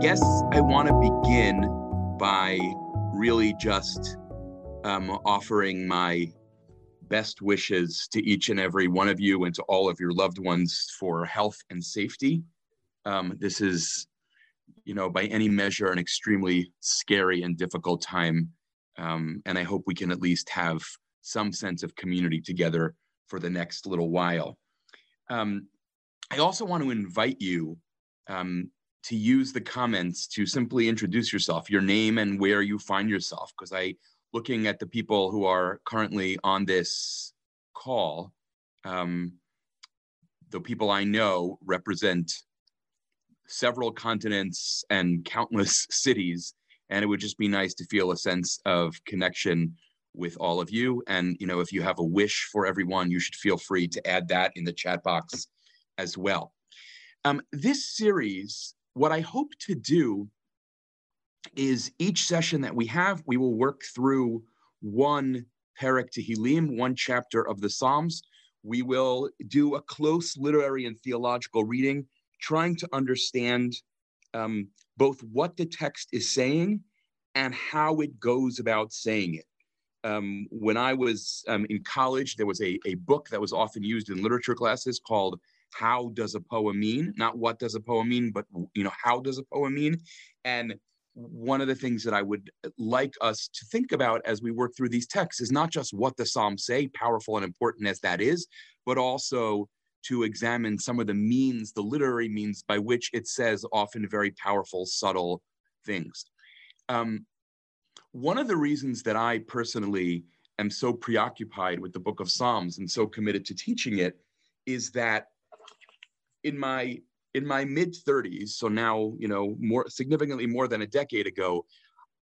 guess I want to begin by really just um, offering my best wishes to each and every one of you and to all of your loved ones for health and safety. Um, this is, you know, by any measure, an extremely scary and difficult time. Um, and I hope we can at least have some sense of community together for the next little while. Um, I also want to invite you um, to use the comments to simply introduce yourself, your name and where you find yourself. Because I, looking at the people who are currently on this call, um, the people I know represent several continents and countless cities. And it would just be nice to feel a sense of connection with all of you. And, you know, if you have a wish for everyone, you should feel free to add that in the chat box as well. Um, this series, what I hope to do is each session that we have, we will work through one Perek Tehillim, one chapter of the Psalms. We will do a close literary and theological reading, trying to understand um, both what the text is saying and how it goes about saying it. Um, when I was um, in college, there was a, a book that was often used in literature classes called how does a poem mean? Not what does a poem mean but you know how does a poem mean? And one of the things that i would like us to think about as we work through these texts is not just what the psalms say powerful and important as that is but also to examine some of the means the literary means by which it says often very powerful subtle things. Um, one of the reasons that i personally am so preoccupied with the book of psalms and so committed to teaching it is that in my in my mid 30s so now you know more significantly more than a decade ago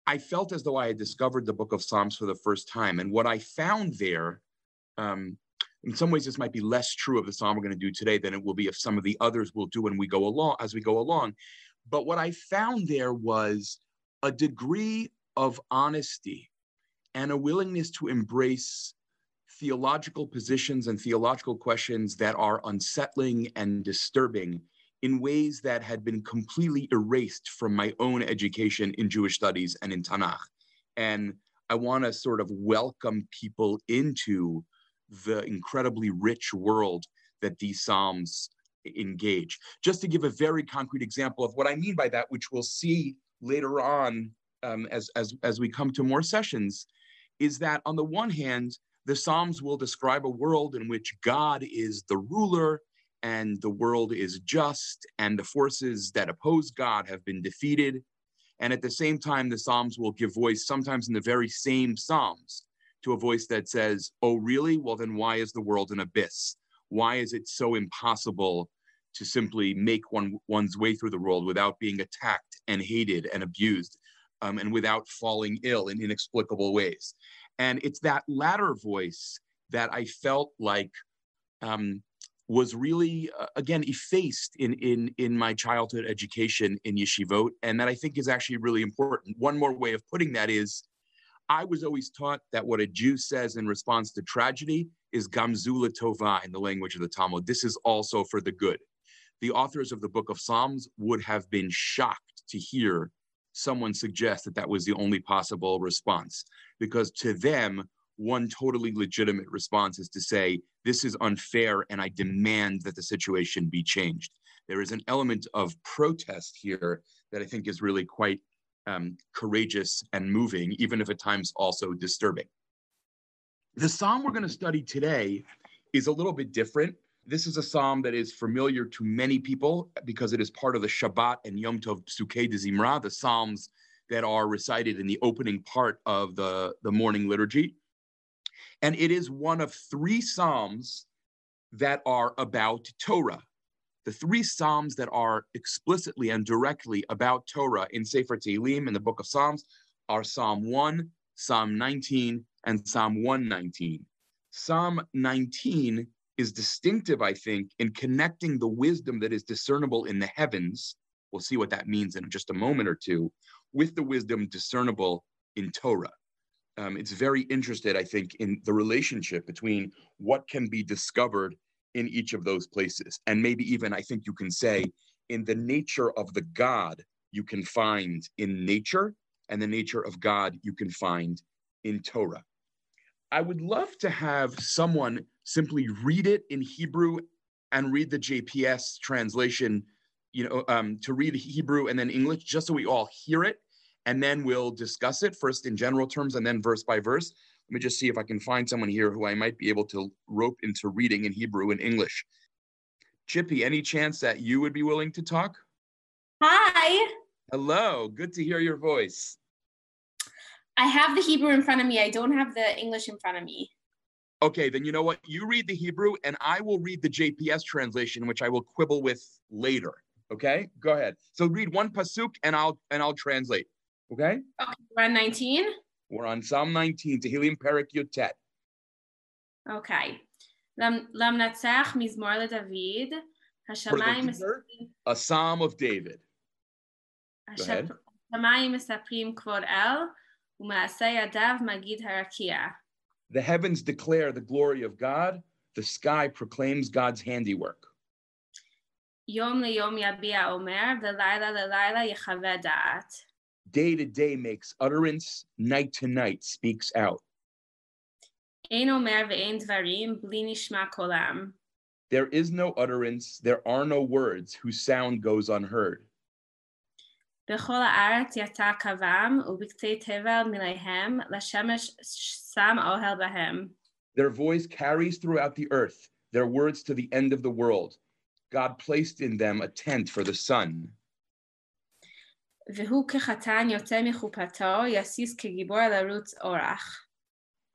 i felt as though i had discovered the book of psalms for the first time. And what i found there um, in some ways this might be less true of the psalm we're going to do today than it will be of some of the others we'll do when we go along as we go along. But what i found there was a degree of honesty and a willingness to embrace theological positions and theological questions that are unsettling and disturbing in ways that had been completely erased from my own education in Jewish studies and in Tanakh. And I want to sort of welcome people into the incredibly rich world that these Psalms engage. Just to give a very concrete example of what I mean by that, which we'll see later on um, as, as, as we come to more sessions, is that on the one hand, the Psalms will describe a world in which God is the ruler and the world is just, and the forces that oppose God have been defeated. And at the same time, the Psalms will give voice, sometimes in the very same Psalms, to a voice that says, Oh, really? Well, then why is the world an abyss? Why is it so impossible to simply make one, one's way through the world without being attacked and hated and abused um, and without falling ill in inexplicable ways? And it's that latter voice that I felt like um, was really, uh, again, effaced in, in, in my childhood education in yeshivot, and that I think is actually really important. One more way of putting that is I was always taught that what a Jew says in response to tragedy is gamzula tova in the language of the Talmud. This is also for the good. The authors of the book of Psalms would have been shocked to hear someone suggest that that was the only possible response because to them, one totally legitimate response is to say, This is unfair, and I demand that the situation be changed. There is an element of protest here that I think is really quite um, courageous and moving, even if at times also disturbing. The psalm we're going to study today is a little bit different. This is a psalm that is familiar to many people because it is part of the Shabbat and Yom Tov Psukei de Zimra, the psalms that are recited in the opening part of the, the morning liturgy. And it is one of three Psalms that are about Torah. The three Psalms that are explicitly and directly about Torah in Sefer Tehillim in the book of Psalms are Psalm 1, Psalm 19, and Psalm 119. Psalm 19 is distinctive, I think, in connecting the wisdom that is discernible in the heavens. We'll see what that means in just a moment or two, with the wisdom discernible in Torah. Um, it's very interested, I think, in the relationship between what can be discovered in each of those places. And maybe even, I think you can say, in the nature of the God you can find in nature, and the nature of God you can find in Torah. I would love to have someone simply read it in Hebrew and read the JPS translation, you know, um, to read Hebrew and then English, just so we all hear it. And then we'll discuss it first in general terms and then verse by verse. Let me just see if I can find someone here who I might be able to rope into reading in Hebrew and English. Chippy, any chance that you would be willing to talk? Hi. Hello, good to hear your voice. I have the Hebrew in front of me. I don't have the English in front of me. Okay, then you know what? You read the Hebrew and I will read the JPS translation, which I will quibble with later. Okay? Go ahead. So read one pasuk and I'll and I'll translate. Okay? okay we're on 19? We're on Psalm 19, Tehillim Perek Yotet. Okay. Lamnatzach Mizmor LeDavid. A Psalm of David. Go ahead. השמיים מספרים כבוד the heavens declare the glory of God, the sky proclaims God's handiwork. Day to day makes utterance, night to night speaks out. There is no utterance, there are no words whose sound goes unheard. בכל הארץ יצא קוום, ובקצה תבל מלאיהם, לשמש שם אוהל בהם. Their voice carries throughout the earth, their words to the end of the world. God placed in them a tent for the sun. והוא כחתן יוצא מחופתו, יסיס כגיבור לרוץ אורח.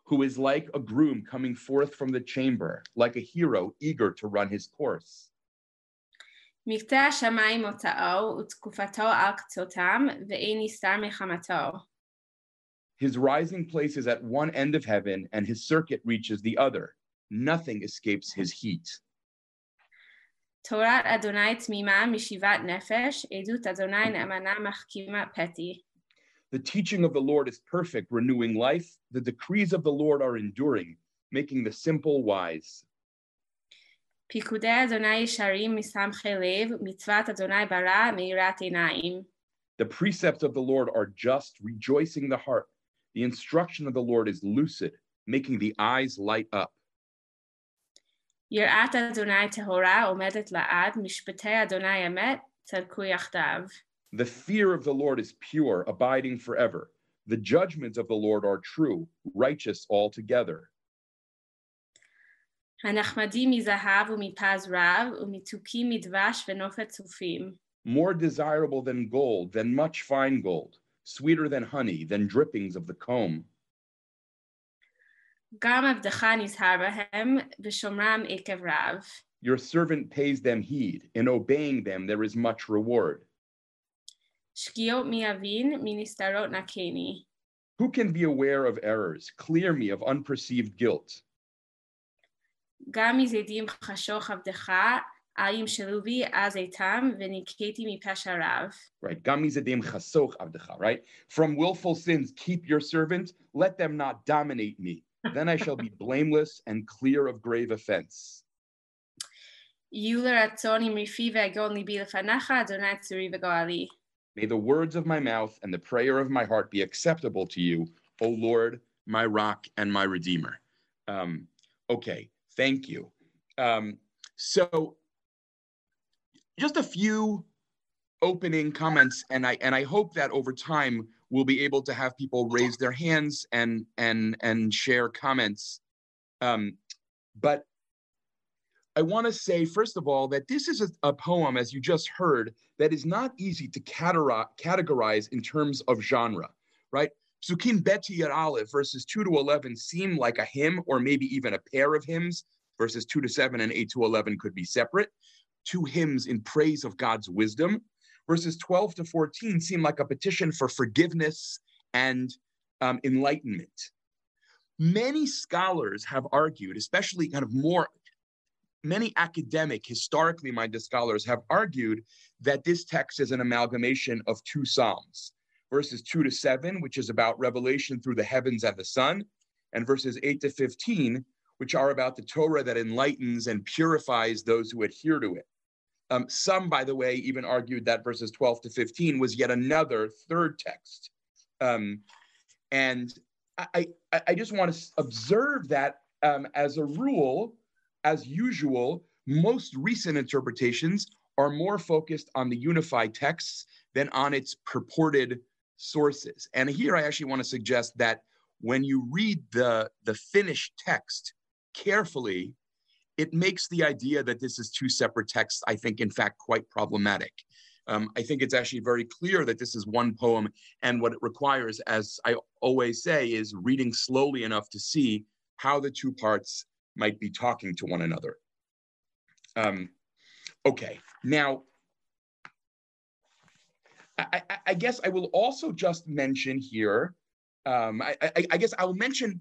Who is like a groom coming forth from the chamber, like a hero eager to run his course. מקצה השמיים מוצאו, ותקופתו על קצותם, ואין נסתר מחמתו. His rising place is at one end of heaven, and his circuit reaches the other. Nothing escapes his heat. תורת אדוני תמימה משיבת נפש, עדות אדוני נאמנה מחכימה פתי. The teaching of the Lord is perfect, renewing life. The decrees of the Lord are enduring, making the simple wise. פיקודי אדוני ישרים מסמכי לב, מצוות אדוני ברא מאירת עיניים. The precepts of the Lord are just, rejoicing the heart. The instruction of the Lord is lucid, making the eyes light up. יראת אדוני טהורה עומדת לעד, משפטי אדוני אמת, צדקו יחדיו. The fear of the Lord is pure, abiding forever. The judgments of the Lord are true, righteous altogether. More desirable than gold, than much fine gold, sweeter than honey, than drippings of the comb. Your servant pays them heed. In obeying them, there is much reward. Who can be aware of errors? Clear me of unperceived guilt. גם מזדים חשוך עבדך, אל ימשלו בי אז איתם, וניקיתי מפשע רב. Right. Gam mizedim chasoch avdecha, right? From willful sins, keep your servant. Let them not dominate me. Then I shall be blameless and clear of grave offense. יהיו לרצון עם רפי ועגון ליבי לפניך, אדוני צורי וגואלי. May the words of my mouth and the prayer of my heart be acceptable to you, O Lord, my rock and my redeemer. Um, okay, thank you. Um, so, just a few opening comments, and I and I hope that over time we'll be able to have people raise their hands and and and share comments. Um, but I want to say, first of all, that this is a, a, poem, as you just heard, that is not easy to categorize in terms of genre, right? Sukim Beti Yar Aleph, verses 2 to 11, seem like a hymn or maybe even a pair of hymns. Verses 2 to 7 and 8 to 11 could be separate. Two hymns in praise of God's wisdom. Verses 12 to 14 seem like a petition for forgiveness and um, enlightenment. Many scholars have argued, especially kind of more many academic, historically minded scholars have argued that this text is an amalgamation of two Psalms verses 2 to 7, which is about revelation through the heavens and the sun, and verses 8 to 15, which are about the Torah that enlightens and purifies those who adhere to it. Um, some, by the way, even argued that verses 12 to 15 was yet another third text. Um, and I, I, I, just want to observe that um, as a rule, as usual, most recent interpretations are more focused on the unified texts than on its purported sources. And here I actually want to suggest that when you read the, the finished text carefully, it makes the idea that this is two separate texts, I think, in fact, quite problematic. Um, I think it's actually very clear that this is one poem, and what it requires, as I always say, is reading slowly enough to see how the two parts might be talking to one another. Um, okay, now, I, I, guess I will also just mention here, um, I, I guess I will mention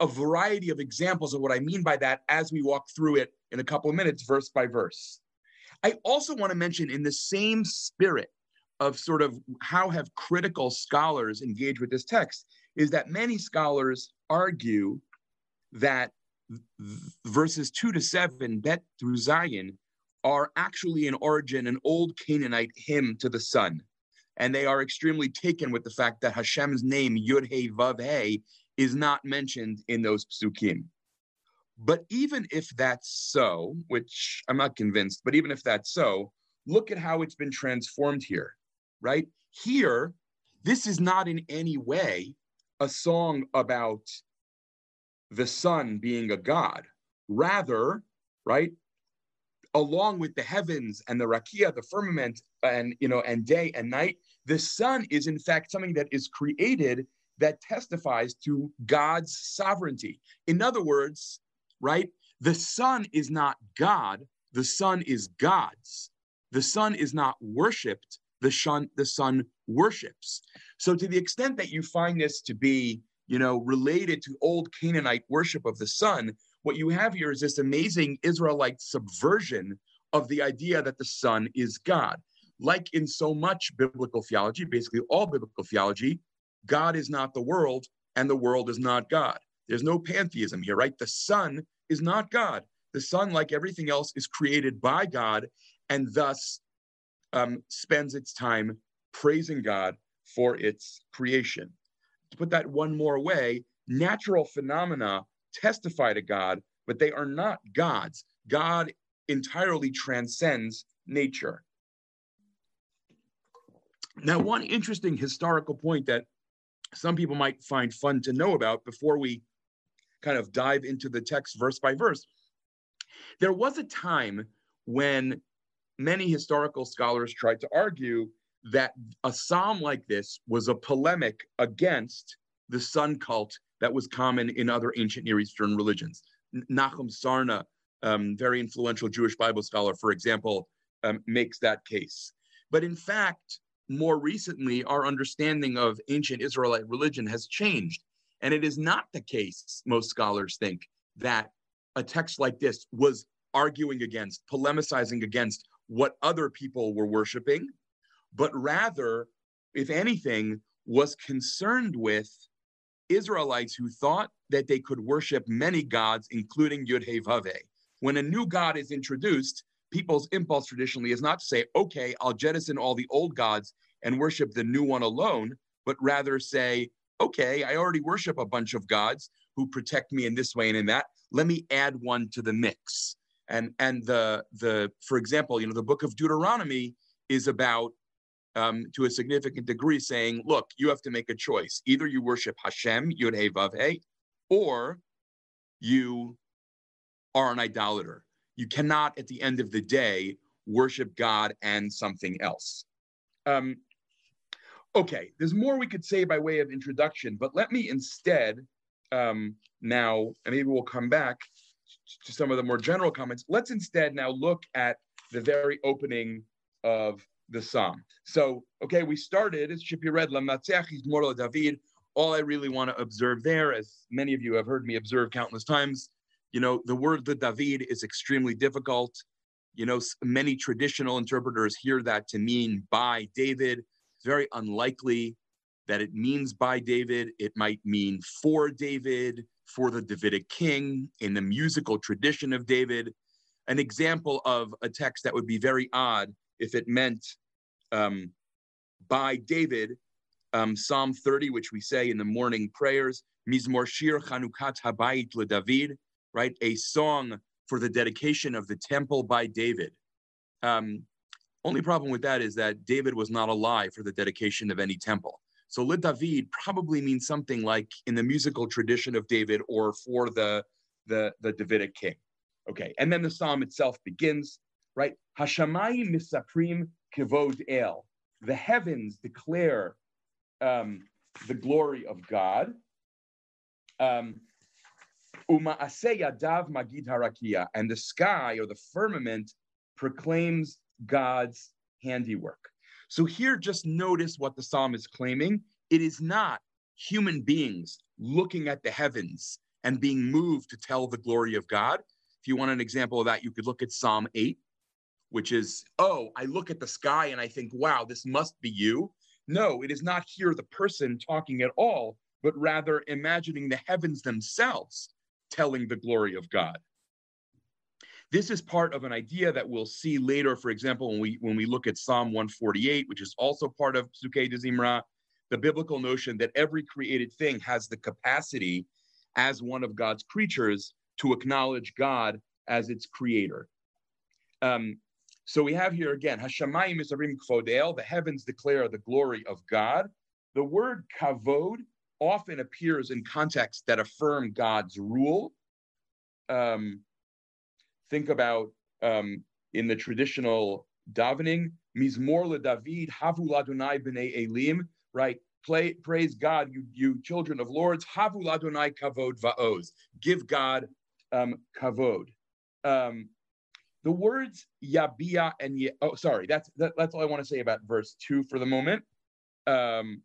a variety of examples of what I mean by that as we walk through it in a couple of minutes, verse by verse. I also want to mention, in the same spirit of sort of how have critical scholars engaged with this text, is that many scholars argue that verses two to seven, Bet through Zayin, are actually in origin an old Canaanite hymn to the sun. And they are extremely taken with the fact that Hashem's name, Yud Hey Vav Hey is not mentioned in those psukim. But even if that's so, which I'm not convinced, but even if that's so, look at how it's been transformed here, right? Here, this is not in any way a song about the sun being a god. Rather, right, along with the heavens and the rakia, the firmament, and you know, and day and night, the sun is in fact something that is created that testifies to God's sovereignty. In other words, right, the sun is not God, the sun is God's. The sun is not worshipped, the sun, the sun worships. So to the extent that you find this to be, you know, related to old Canaanite worship of the sun, what you have here is this amazing Israelite subversion of the idea that the sun is God. Like in so much biblical theology, basically all biblical theology, God is not the world and the world is not God. There's no pantheism here, right? The sun is not God. The sun, like everything else, is created by God and thus um, spends its time praising God for its creation. To put that one more way, natural phenomena testify to God, but they are not gods. God entirely transcends nature. Now, one interesting historical point that some people might find fun to know about before we kind of dive into the text verse by verse. There was a time when many historical scholars tried to argue that a psalm like this was a polemic against the sun cult that was common in other ancient Near Eastern religions. Nachum Sarna, um, very influential Jewish Bible scholar, for example, um, makes that case. But in fact, more recently, our understanding of ancient Israelite religion has changed. And it is not the case, most scholars think, that a text like this was arguing against, polemicizing against what other people were worshiping, but rather, if anything, was concerned with Israelites who thought that they could worship many gods, including Yud He Vav He. When a new god is introduced, people's impulse traditionally is not to say, okay, I'll jettison all the old gods and worship the new one alone, but rather say, okay, I already worship a bunch of gods who protect me in this way and in that. Let me add one to the mix. And and the the for example, you know, the book of Deuteronomy is about um, to a significant degree saying, look, you have to make a choice. Either you worship Hashem, Yud He Vav He, or you are an idolater. You cannot, at the end of the day, worship God and something else. Um, okay, there's more we could say by way of introduction, but let me instead um, now, and maybe we'll come back to some of the more general comments. Let's instead now look at the very opening of the psalm. So, okay, we started, it should be read, David. All I really want to observe there, as many of you have heard me observe countless times, you know, the word the David is extremely difficult. You know, many traditional interpreters hear that to mean by David. It's very unlikely that it means by David. It might mean for David, for the Davidic king, in the musical tradition of David. an example of a text that would be very odd if it meant um, by David, um, Psalm 30, which we say in the morning prayers, Mizmor Shir Chanukat Habayit LeDavid, right? A song for the dedication of the temple by David. Um, only problem with that is that David was not alive for the dedication of any temple. So Le David probably means something like in the musical tradition of David or for the, the, the Davidic king. Okay, and then the psalm itself begins, right? Hashamayim misaprim kivod el. The heavens declare um, the glory of God. Um, yadav magid harakia, and the sky or the firmament proclaims God's handiwork. So here, just notice what the psalm is claiming. It is not human beings looking at the heavens and being moved to tell the glory of God. If you want an example of that, you could look at Psalm 8, which is, oh, I look at the sky and I think, wow, this must be you. No, it is not here the person talking at all, but rather imagining the heavens themselves telling the glory of God. This is part of an idea that we'll see later, for example, when we when we look at Psalm 148, which is also part of Psukei de Zimra, the biblical notion that every created thing has the capacity as one of God's creatures to acknowledge God as its creator. Um, so we have here again, Hashemayim Misarim Kvodel, the heavens declare the glory of God. The word kavod often appears in contexts that affirm God's rule. Um, think about um, in the traditional davening, Mizmor David, Havu Ladonai b'nei Elim, right? Play, praise God, you, you children of lords. Havu Ladonai kavod va'oz. Give God um, kavod. Um, the words yabia and ye, oh, sorry, that's that, that's all I want to say about verse two for the moment. Um,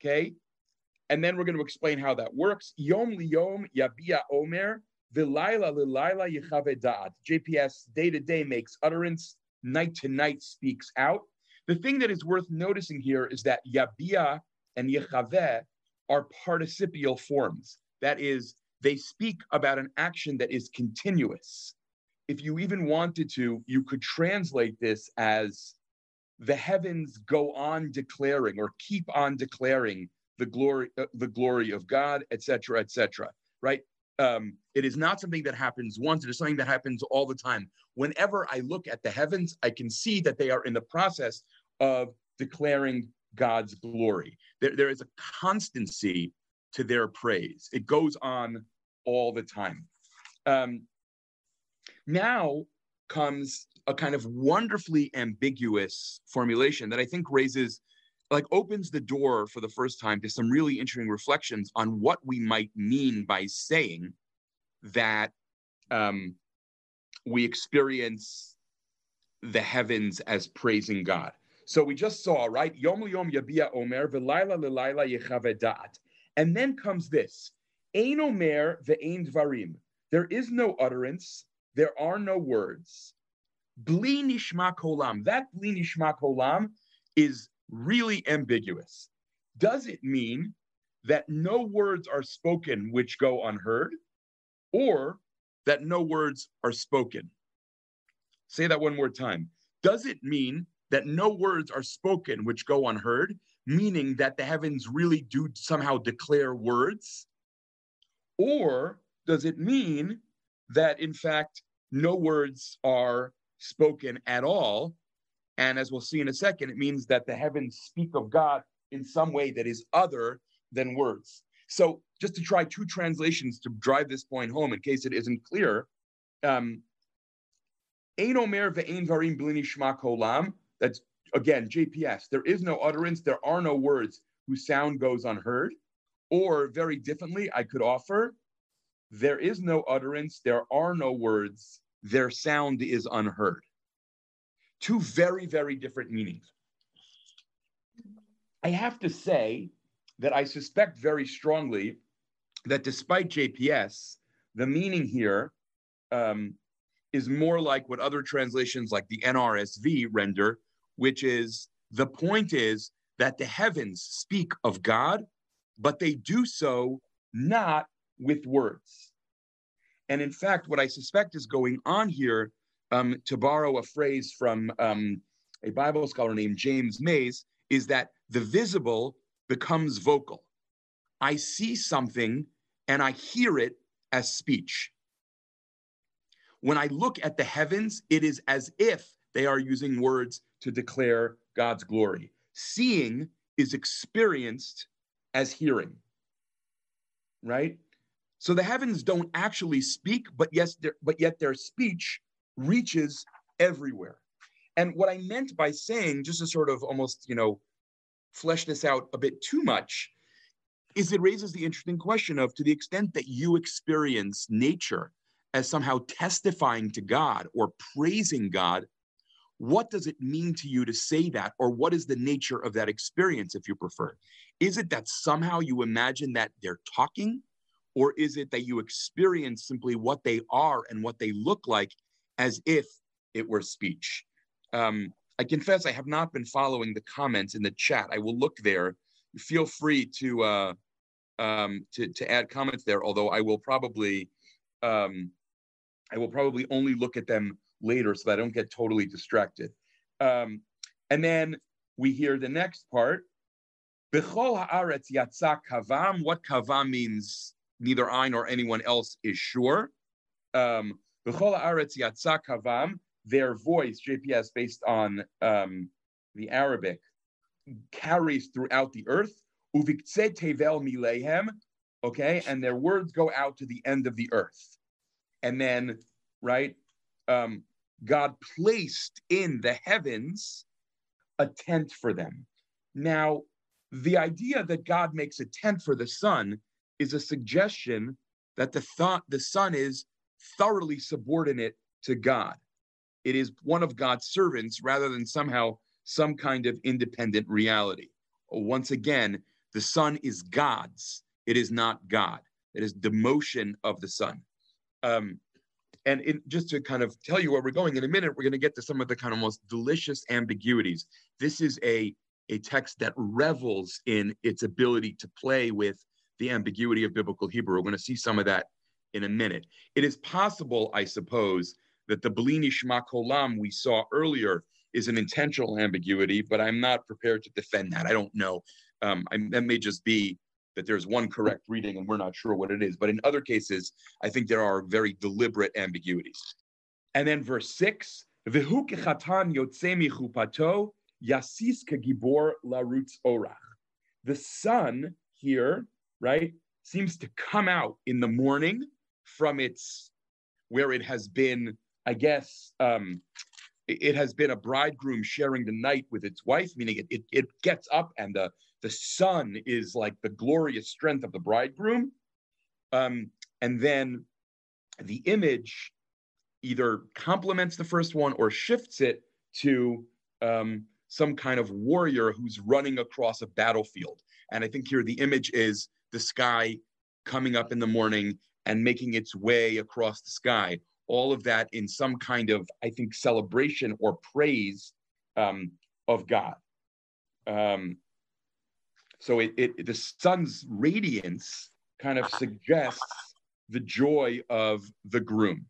okay, and then we're going to explain how that works. Yom liyom yabia omer vilayla lilayla yichavedat. JPS day to day makes utterance, night to night speaks out. The thing that is worth noticing here is that yabia and yechaveh are participial forms. That is, they speak about an action that is continuous. If you even wanted to, you could translate this as the heavens go on declaring or keep on declaring the glory, uh, the glory of God, etc., etc. right? Um, it is not something that happens once, it is something that happens all the time. Whenever I look at the heavens, I can see that they are in the process of declaring God's glory. There, there is a constancy to their praise. It goes on all the time. Um, now comes a kind of wonderfully ambiguous formulation that I think raises, like, opens the door for the first time to some really interesting reflections on what we might mean by saying that um, we experience the heavens as praising God. So we just saw, right? Yom Yom Yabia Omer, Velaila Lelaila Yechavedat. And then comes this Ein Omer ve'ein Dvarim. There is no utterance, there are no words. Bli Nishma Kolam. That Bli Nishma Kolam is really ambiguous. Does it mean that no words are spoken which go unheard, or that no words are spoken? Say that one more time. Does it mean that no words are spoken which go unheard, meaning that the heavens really do somehow declare words? Or does it mean that, in fact, no words are spoken at all? And as we'll see in a second, it means that the heavens speak of God in some way that is other than words. So, just to try two translations to drive this point home in case it isn't clear, um, Ein Omer ve'ein varim blini shma kolam. That's again JPS. There is no utterance. There are no words whose sound goes unheard. Or very differently, I could offer there is no utterance, there are no words, their sound is unheard. Two very, very different meanings. I have to say that I suspect very strongly that despite JPS, the meaning here um, is more like what other translations like the NRSV render, which is the point is that the heavens speak of God, but they do so not with words. And in fact, what I suspect is going on here um, to borrow a phrase from um, a Bible scholar named James Mays, is that the visible becomes vocal. I see something and I hear it as speech. When I look at the heavens, it is as if they are using words to declare God's glory. Seeing is experienced as hearing, right? So the heavens don't actually speak, but yes, but yet their speech reaches everywhere. And what I meant by saying, just to sort of almost, you know, flesh this out a bit too much, is it raises the interesting question of to the extent that you experience nature as somehow testifying to God or praising God, what does it mean to you to say that? Or what is the nature of that experience, if you prefer? Is it that somehow you imagine that they're talking? Or is it that you experience simply what they are and what they look like as if it were speech? Um, I confess I have not been following the comments in the chat. I will look there. Feel free to uh, um, to, to add comments there, although I will probably um, I will probably only look at them later so that I don't get totally distracted. Um, and then we hear the next part. Bechol yatsa kavam. What kavam means, neither I nor anyone else is sure. Um. Their voice, JPS, based on um, the Arabic, carries throughout the earth. Okay, and their words go out to the end of the earth. And then, right, um, God placed in the heavens a tent for them. Now, the idea that God makes a tent for the sun is a suggestion that the thought the sun is thoroughly subordinate to God. It is one of God's servants rather than somehow some kind of independent reality. Once again, the sun is God's. It is not God. It is the motion of the sun. Um, and just to kind of tell you where we're going in a minute, we're going to get to some of the kind of most delicious ambiguities. This is a, a text that revels in its ability to play with the ambiguity of biblical Hebrew. We're going to see some of that in a minute. It is possible, I suppose, that the Belini Shema Kolam we saw earlier is an intentional ambiguity, but I'm not prepared to defend that. I don't know. Um, I, that may just be that there's one correct reading and we're not sure what it is. But in other cases, I think there are very deliberate ambiguities. And then verse six, V'hu kechatan yotzei michupato yasis kegibor larutz orach. The sun here, right, seems to come out in the morning from its where it has been, I guess, um, it has been a bridegroom sharing the night with its wife, meaning it, it, it gets up and the the sun is like the glorious strength of the bridegroom. Um, and then the image either complements the first one or shifts it to um, some kind of warrior who's running across a battlefield. And I think here the image is the sky coming up in the morning and making its way across the sky. All of that in some kind of, I think, celebration or praise um, of God. Um, so it, it the sun's radiance kind of suggests the joy of the groom.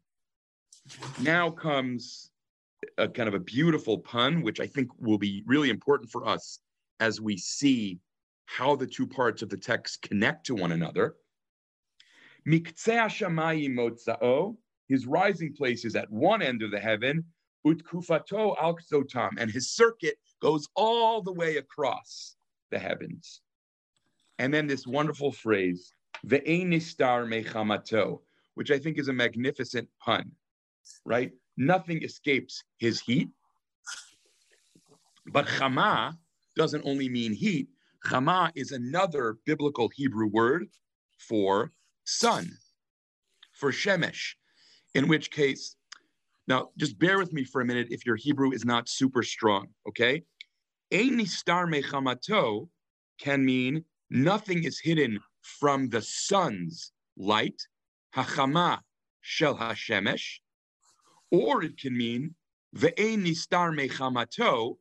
Now comes a kind of a beautiful pun, which I think will be really important for us as we see how the two parts of the text connect to one another. His rising place is at one end of the heaven, utkufato al and his circuit goes all the way across the heavens. And then this wonderful phrase, ve'enistar mechamato, which I think is a magnificent pun, right? Nothing escapes his heat. But chama doesn't only mean heat. Chama is another biblical Hebrew word for sun, for shemesh, in which case, now just bear with me for a minute if your Hebrew is not super strong, okay? Ein nistar mechamato can mean nothing is hidden from the sun's light, hachama shel hashemesh, or it can mean ve'ein nistar mechamato,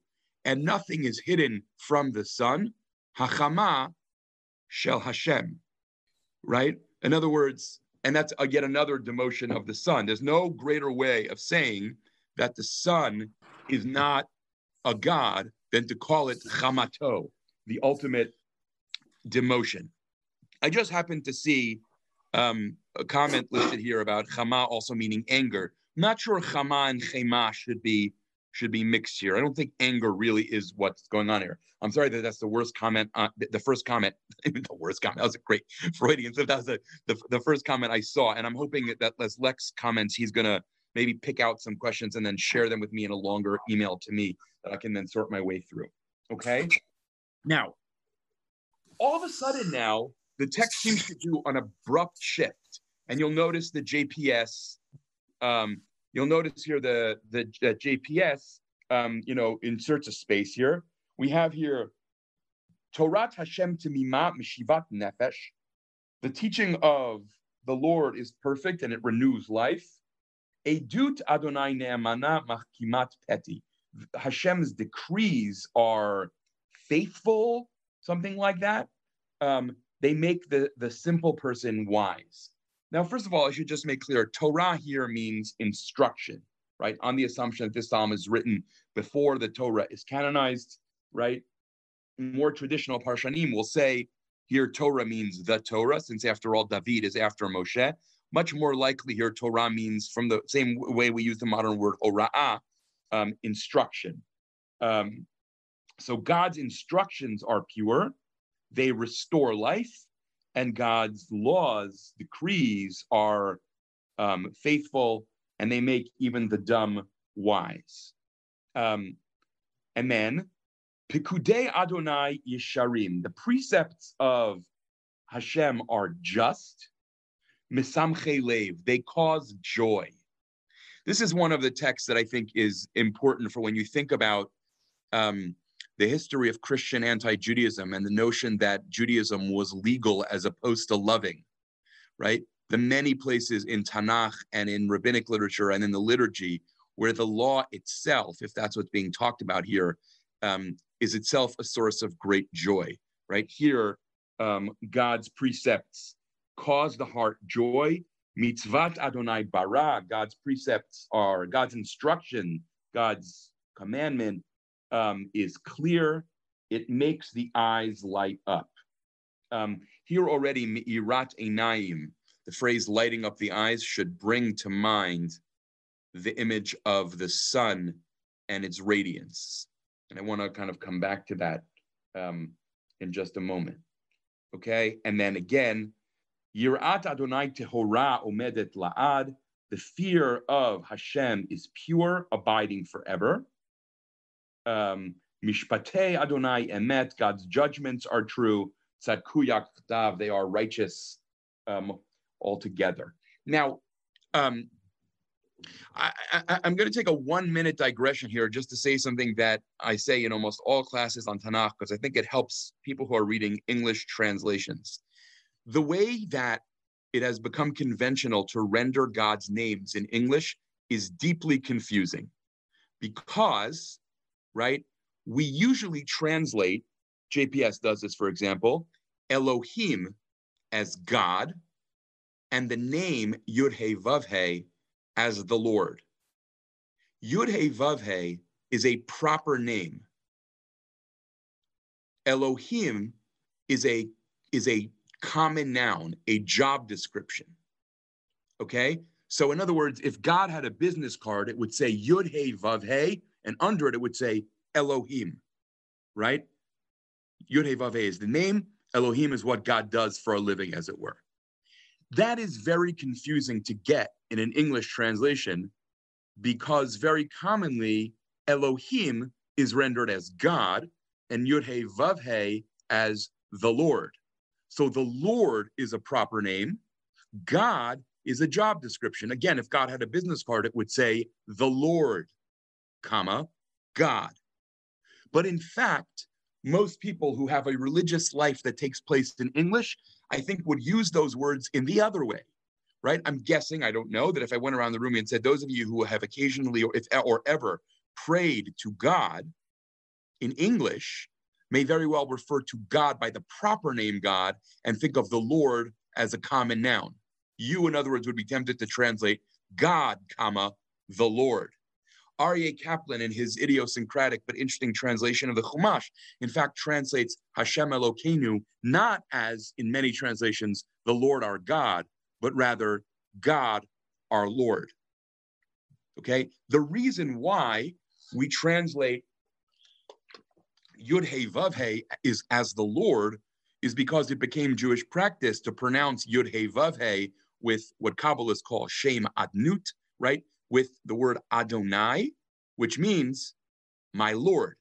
and nothing is hidden from the sun, hachama shel Hashem. Right? In other words, and that's again another demotion of the sun. There's no greater way of saying that the sun is not a god than to call it chamato, the ultimate demotion. I just happened to see um, a comment listed here about chama also meaning anger. not sure chama and chema should be should be mixed here. I don't think anger really is what's going on here. I'm sorry that that's the worst comment. Uh, the first comment, the worst comment. That was a great Freudian. So that was the, the, first comment I saw, and I'm hoping that as Lex comments, he's gonna maybe pick out some questions and then share them with me in a longer email to me that I can then sort my way through. Okay. Now, all of a sudden now, the text seems to do an abrupt shift, and you'll notice the JPS. Um, you'll notice here the the, the JPS. Um, you know, inserts a space here. We have here Torah Hashem Timima Mishivat Nefesh. The teaching of the Lord is perfect and it renews life. Edut Adonai Ne'amana Machkimat Peti. Hashem's decrees are faithful, something like that. Um, they make the, the simple person wise. Now, first of all, I should just make clear Torah here means instruction, right? On the assumption that this psalm is written before the Torah is canonized, right? More traditional Parshanim will say here Torah means the Torah, since after all, David is after Moshe. Much more likely here, Torah means from the same way we use the modern word ora'ah, um, instruction. Um, so God's instructions are pure, they restore life, and God's laws, decrees are um, faithful, and they make even the dumb wise. Um, and then, Pikudei Adonai Yesharim, the precepts of Hashem are just, Misamche Lev, they cause joy. This is one of the texts that I think is important for when you think about um, the history of Christian anti-Judaism and the notion that Judaism was legal as opposed to loving, right? The many places in Tanakh and in rabbinic literature and in the liturgy where the law itself, if that's what's being talked about here, um, is itself a source of great joy, right? Here, um, God's precepts cause the heart joy. Mitzvat Adonai bara, God's precepts are, God's instruction, God's commandment um, is clear. It makes the eyes light up. Um, here already, Mi'irat Einayim, the phrase lighting up the eyes should bring to mind the image of the sun and its radiance. And I want to kind of come back to that um, in just a moment. Okay. And then again, Yirat Adonai Tehora Omedet La'ad, the fear of Hashem is pure, abiding forever um, Adonai Emet, God's judgments are true. Tzadkuyak Dav, they are righteous um, altogether. Now, um, I, am going to take a one minute digression here just to say something that I say in almost all classes on Tanakh because I think it helps people who are reading English translations. The way that it has become conventional to render God's names in English is deeply confusing because right? We usually translate, JPS does this, for example, Elohim as God, and the name Yud He Vav He as the Lord. Yud He Vav He is a proper name. Elohim is a is a common noun, a job description. Okay? So in other words, if God had a business card, it would say Yud He Vav He, and under it, it would say Elohim, right? Yud is the name. Elohim is what God does for a living, as it were. That is very confusing to get in an English translation because very commonly Elohim is rendered as God and Yud Vav as the Lord. So the Lord is a proper name. God is a job description. Again, if God had a business card, it would say the Lord comma, God. But in fact, most people who have a religious life that takes place in English, I think would use those words in the other way, right? I'm guessing, I don't know, that if I went around the room and said, those of you who have occasionally or, if, or ever prayed to God in English may very well refer to God by the proper name God and think of the Lord as a common noun. You, in other words, would be tempted to translate God, comma, the Lord. Aryeh Kaplan, in his idiosyncratic but interesting translation of the Chumash, in fact translates Hashem Elokeinu not as, in many translations, the Lord our God, but rather God our Lord. Okay? The reason why we translate Yud He Vav He is as the Lord is because it became Jewish practice to pronounce Yud He Vav He with what Kabbalists call Shem Adnut, right? With the word Adonai, which means my Lord.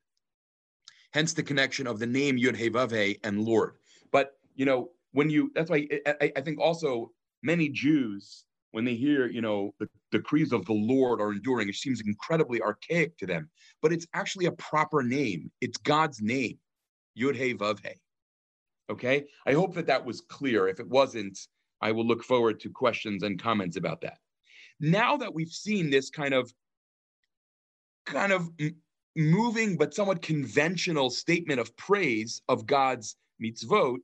Hence the connection of the name Yud He and Lord. But you know, when you that's why I, I think also many Jews when they hear, you know, the decrees of the Lord are enduring, it seems incredibly archaic to them. But it's actually a proper name. It's God's name, Yud He Okay, I hope that that was clear. If it wasn't, I will look forward to questions and comments about that. Now that we've seen this kind of, kind of moving but somewhat conventional statement of praise of God's mitzvot,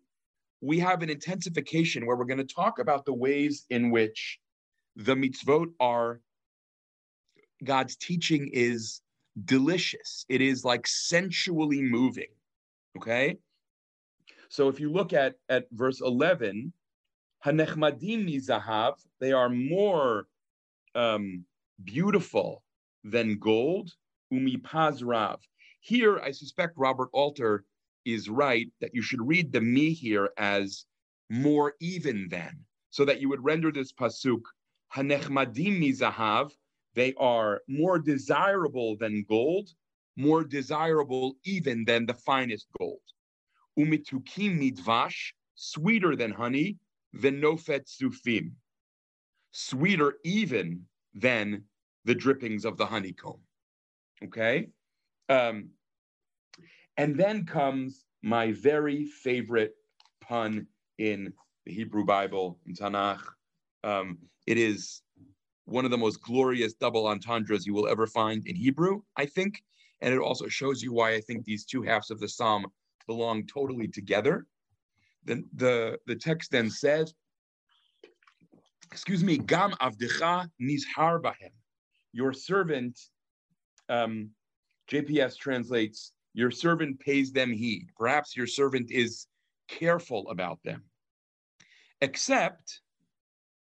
we have an intensification where we're going to talk about the ways in which the mitzvot are God's teaching is delicious. It is like sensually moving. Okay. So if you look at, at verse 11, Hanechmadim mizahav, they are more um, beautiful than gold, umipaz rav. Here, I suspect Robert Alter is right that you should read the me here as more even than, so that you would render this pasuk hanechmadim mizahav. They are more desirable than gold, more desirable even than the finest gold. Umitukim midvash, sweeter than honey, venofet sufim, sweeter even than the drippings of the honeycomb. Okay? Um, and then comes my very favorite pun in the Hebrew Bible, in Tanakh. Um, it is one of the most glorious double entendres you will ever find in Hebrew, I think. And it also shows you why I think these two halves of the psalm belong totally together. Then the, the text then says, excuse me, Gam avdecha nizhar bahem. Your servant, um, JPS translates, your servant pays them heed. Perhaps your servant is careful about them. Except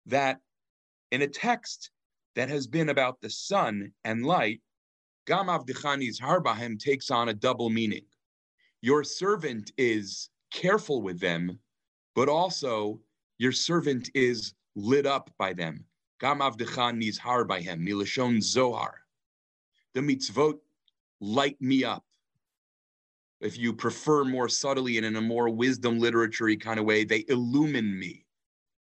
that in a text that has been about the sun and light, Gam avdecha nizhar bahem takes on a double meaning. Your servant is careful with them, but also your servant is lit up by them. Gam avdecha nizhar bahem, milashon zohar. The mitzvot light me up. If you prefer more subtly and in a more wisdom literary kind of way, they illumine me.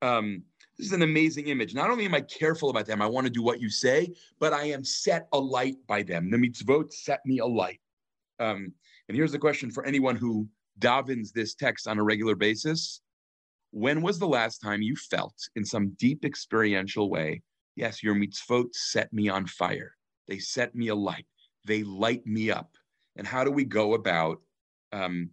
Um, this is an amazing image. Not only am I careful about them, I want to do what you say, but I am set alight by them. The mitzvot set me alight. Um, and here's the question for anyone who davens this text on a regular basis when was the last time you felt in some deep experiential way, yes, your mitzvot set me on fire. They set me alight. They light me up. And how do we go about um,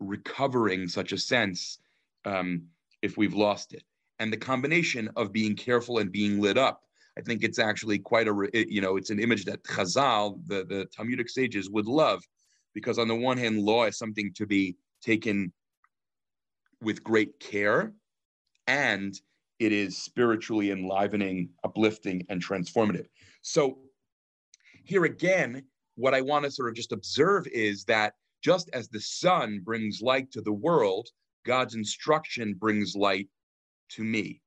recovering such a sense um, if we've lost it? And the combination of being careful and being lit up, I think it's actually quite a, you know, it's an image that Chazal, the, the Talmudic sages, would love because on the one hand, law is something to be taken with great care, and it is spiritually enlivening, uplifting, and transformative. So, here again, what I want to sort of just observe is that just as the sun brings light to the world, God's instruction brings light to me.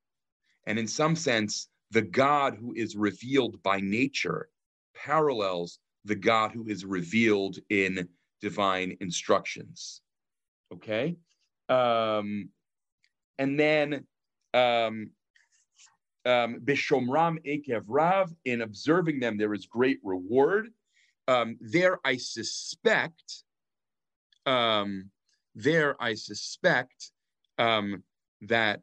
And in some sense, the God who is revealed by nature parallels the God who is revealed in divine instructions. Okay? Um, and then um, um, Bishomram Ekev Rav, in observing them, there is great reward. Um, there, I suspect, um, there, I suspect um, that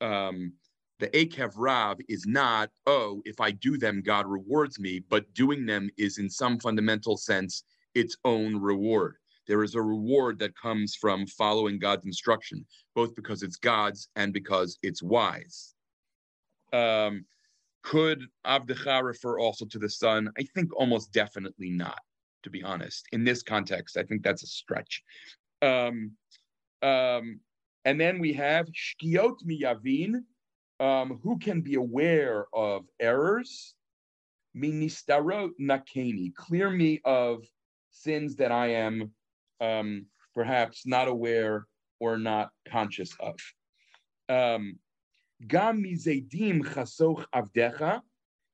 um, the Akev Rav is not, oh, if I do them, God rewards me, but doing them is in some fundamental sense its own reward there is a reward that comes from following God's instruction, both because it's God's and because it's wise. Um, Could Avdecha refer also to the Son? I think almost definitely not, to be honest. In this context, I think that's a stretch. Um, um, and then we have Shkiot Miyavin, um, who can be aware of errors. Ministarot Nakeni, clear me of sins that I am um, perhaps not aware or not conscious of. Um.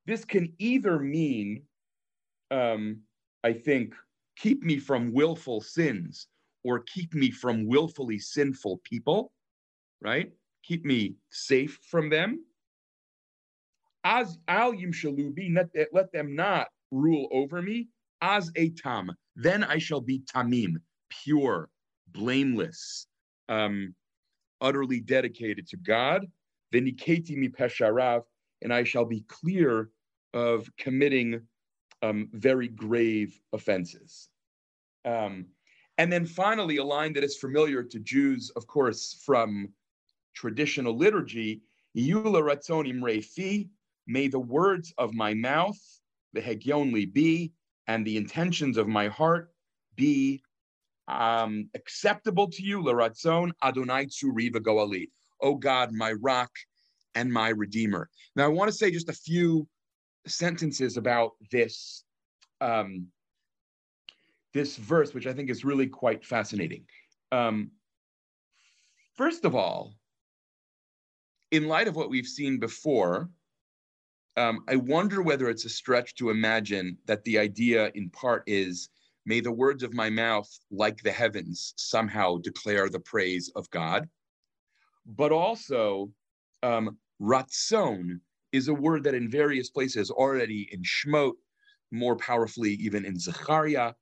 This can either mean, um, I think, keep me from willful sins or keep me from willfully sinful people, right? Keep me safe from them. As al yimshalubi, let, let them not rule over me. As a tam, then I shall be tamim, pure, blameless, um, utterly dedicated to God. Veniketi mi pesharav, and I shall be clear of committing um, very grave offenses. Um, and then finally, a line that is familiar to Jews, of course, from traditional liturgy, Yula Ratzonim Refi, may the words of my mouth, the Hegionli be, and the intentions of my heart be um, acceptable to you, Laratzon Adonai Tsuriva Goali. Oh God, my rock and my redeemer. Now, I want to say just a few sentences about this um, this verse, which I think is really quite fascinating. Um, first of all, in light of what we've seen before, um, I wonder whether it's a stretch to imagine that the idea, in part, is May the words of my mouth, like the heavens, somehow declare the praise of God. But also, um, ratzon is a word that in various places already in Shmot, more powerfully even in Zechariah,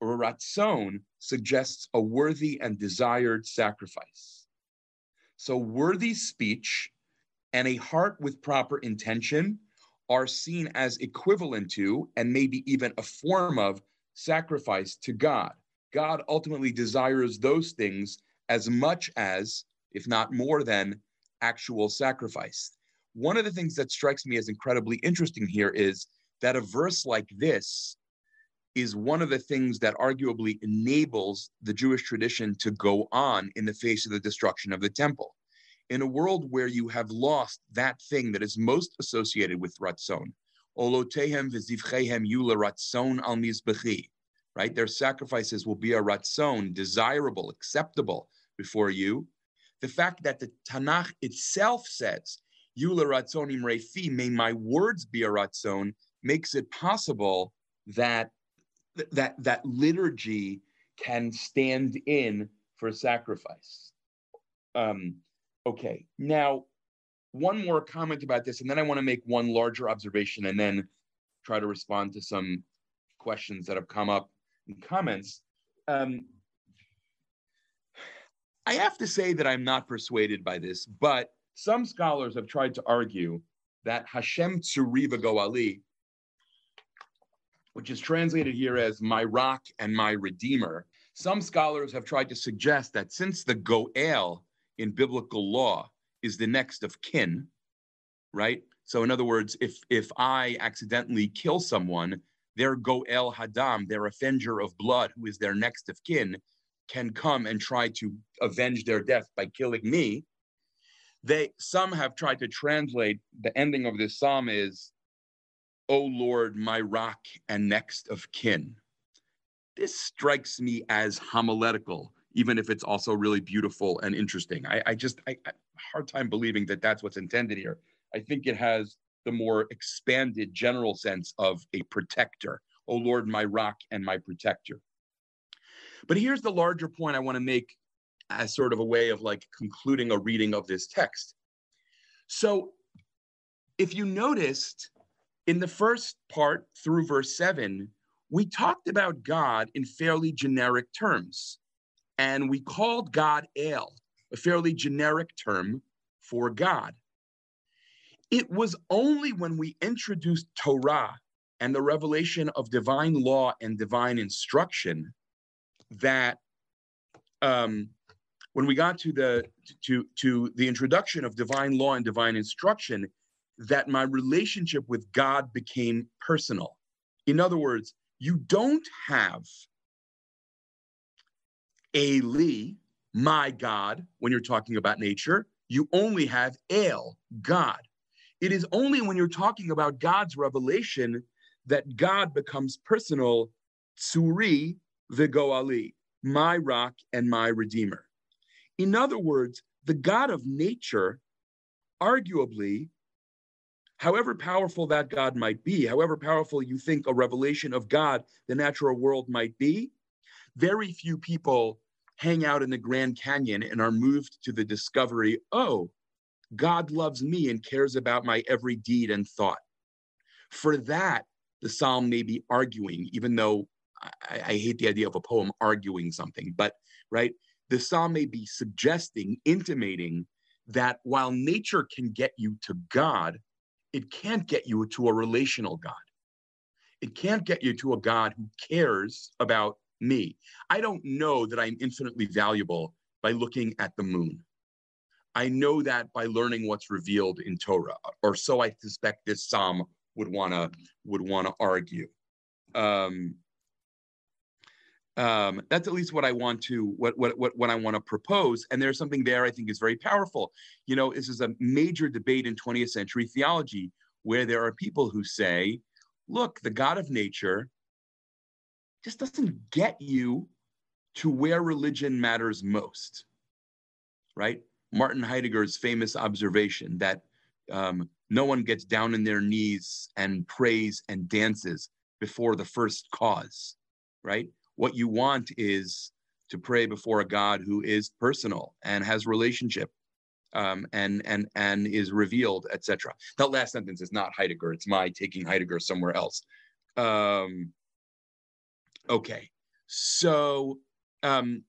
or ratzon suggests a worthy and desired sacrifice. So worthy speech and a heart with proper intention are seen as equivalent to, and maybe even a form of, sacrifice to God. God ultimately desires those things as much as, if not more than, actual sacrifice. One of the things that strikes me as incredibly interesting here is that a verse like this is one of the things that arguably enables the Jewish tradition to go on in the face of the destruction of the temple. In a world where you have lost that thing that is most associated with Ratzon, Olotehem yula ratzon al mizbechi. Right? Their sacrifices will be a ratzon, desirable, acceptable before you. The fact that the Tanakh itself says, Yula ratzonim refi, may my words be a ratzon, makes it possible that that that liturgy can stand in for sacrifice. Um, okay, now one more comment about this, and then I want to make one larger observation and then try to respond to some questions that have come up in comments. Um, I have to say that I'm not persuaded by this, but some scholars have tried to argue that Hashem Tsuriva Goali, which is translated here as my rock and my redeemer, some scholars have tried to suggest that since the Goel in biblical law is the next of kin, right? So in other words, if if I accidentally kill someone, their goel hadam, their avenger of blood, who is their next of kin, can come and try to avenge their death by killing me. They some have tried to translate the ending of this psalm is, "O Lord, my rock and next of kin." This strikes me as homiletical even if it's also really beautiful and interesting. I, I just I, I hard time believing that that's what's intended here. I think it has the more expanded general sense of a protector. Oh Lord, my rock and my protector. But here's the larger point I want to make as sort of a way of like concluding a reading of this text. So if you noticed in the first part through verse seven, we talked about God in fairly generic terms and we called God El, a fairly generic term for God. It was only when we introduced Torah and the revelation of divine law and divine instruction that um, when we got to the to to the introduction of divine law and divine instruction that my relationship with God became personal. In other words, you don't have Eli, my God, when you're talking about nature. You only have El, God. It is only when you're talking about God's revelation that God becomes personal, Tsuri Vigoali, my rock and my redeemer. In other words, the God of nature, arguably, however powerful that God might be, however powerful you think a revelation of God, the natural world might be, very few people hang out in the Grand Canyon and are moved to the discovery, oh, God loves me and cares about my every deed and thought. For that, the psalm may be arguing, even though I, I, hate the idea of a poem arguing something, but right, the psalm may be suggesting, intimating that while nature can get you to God, it can't get you to a relational God. It can't get you to a God who cares about me. I don't know that I'm infinitely valuable by looking at the moon. I know that by learning what's revealed in Torah, or so I suspect this psalm would want to would want to argue. Um, um, that's at least what I want to what what what, what I want to propose. And there's something there I think is very powerful. You know, this is a major debate in 20th century theology where there are people who say, look, the God of nature just doesn't get you to where religion matters most, right? Martin Heidegger's famous observation that um, no one gets down in their knees and prays and dances before the first cause, right? What you want is to pray before a God who is personal and has relationship um, and and and is revealed, etc. That last sentence is not Heidegger; it's my taking Heidegger somewhere else. Um, okay, so um,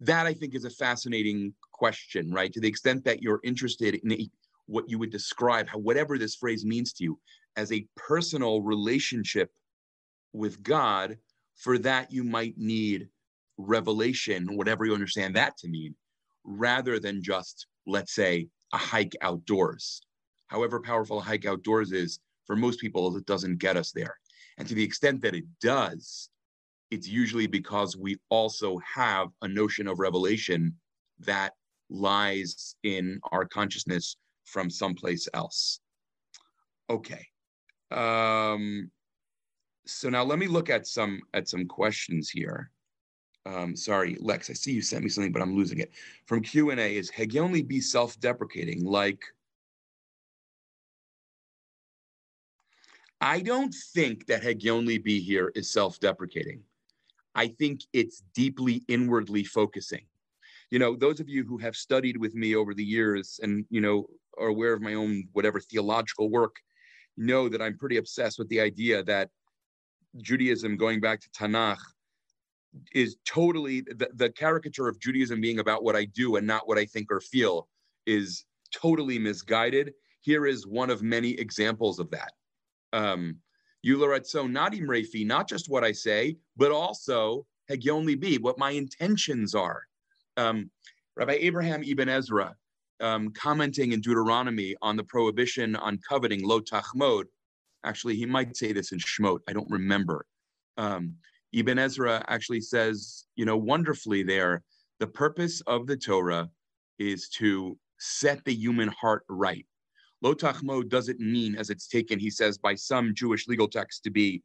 that I think is a fascinating question, right? To the extent that you're interested in a, what you would describe, how whatever this phrase means to you, as a personal relationship with God, for that you might need revelation, whatever you understand that to mean, rather than just, let's say, a hike outdoors. However powerful a hike outdoors is, for most people, it doesn't get us there. And to the extent that it does, it's usually because we also have a notion of revelation that lies in our consciousness from someplace else. Okay. Um, so now let me look at some at some questions here. Um, sorry, Lex, I see you sent me something, but I'm losing it. From Q and A, is Hegioni be self-deprecating? Like, I don't think that Hegioni be here is self-deprecating. I think it's deeply inwardly focusing you know, those of you who have studied with me over the years and, you know, are aware of my own whatever theological work know that I'm pretty obsessed with the idea that Judaism, going back to Tanakh, is totally the, the caricature of Judaism being about what I do and not what I think or feel is totally misguided. Here is one of many examples of that. Um, so not imrefi, not just what I say, but also Hegyon be what my intentions are. Um, Rabbi Abraham Ibn Ezra, um, commenting in Deuteronomy on the prohibition on coveting lo tachmod, actually, he might say this in Shemot, I don't remember. Um, Ibn Ezra actually says, you know, wonderfully there, the purpose of the Torah is to set the human heart right. Lo tachmod doesn't mean, as it's taken, he says, by some Jewish legal texts to be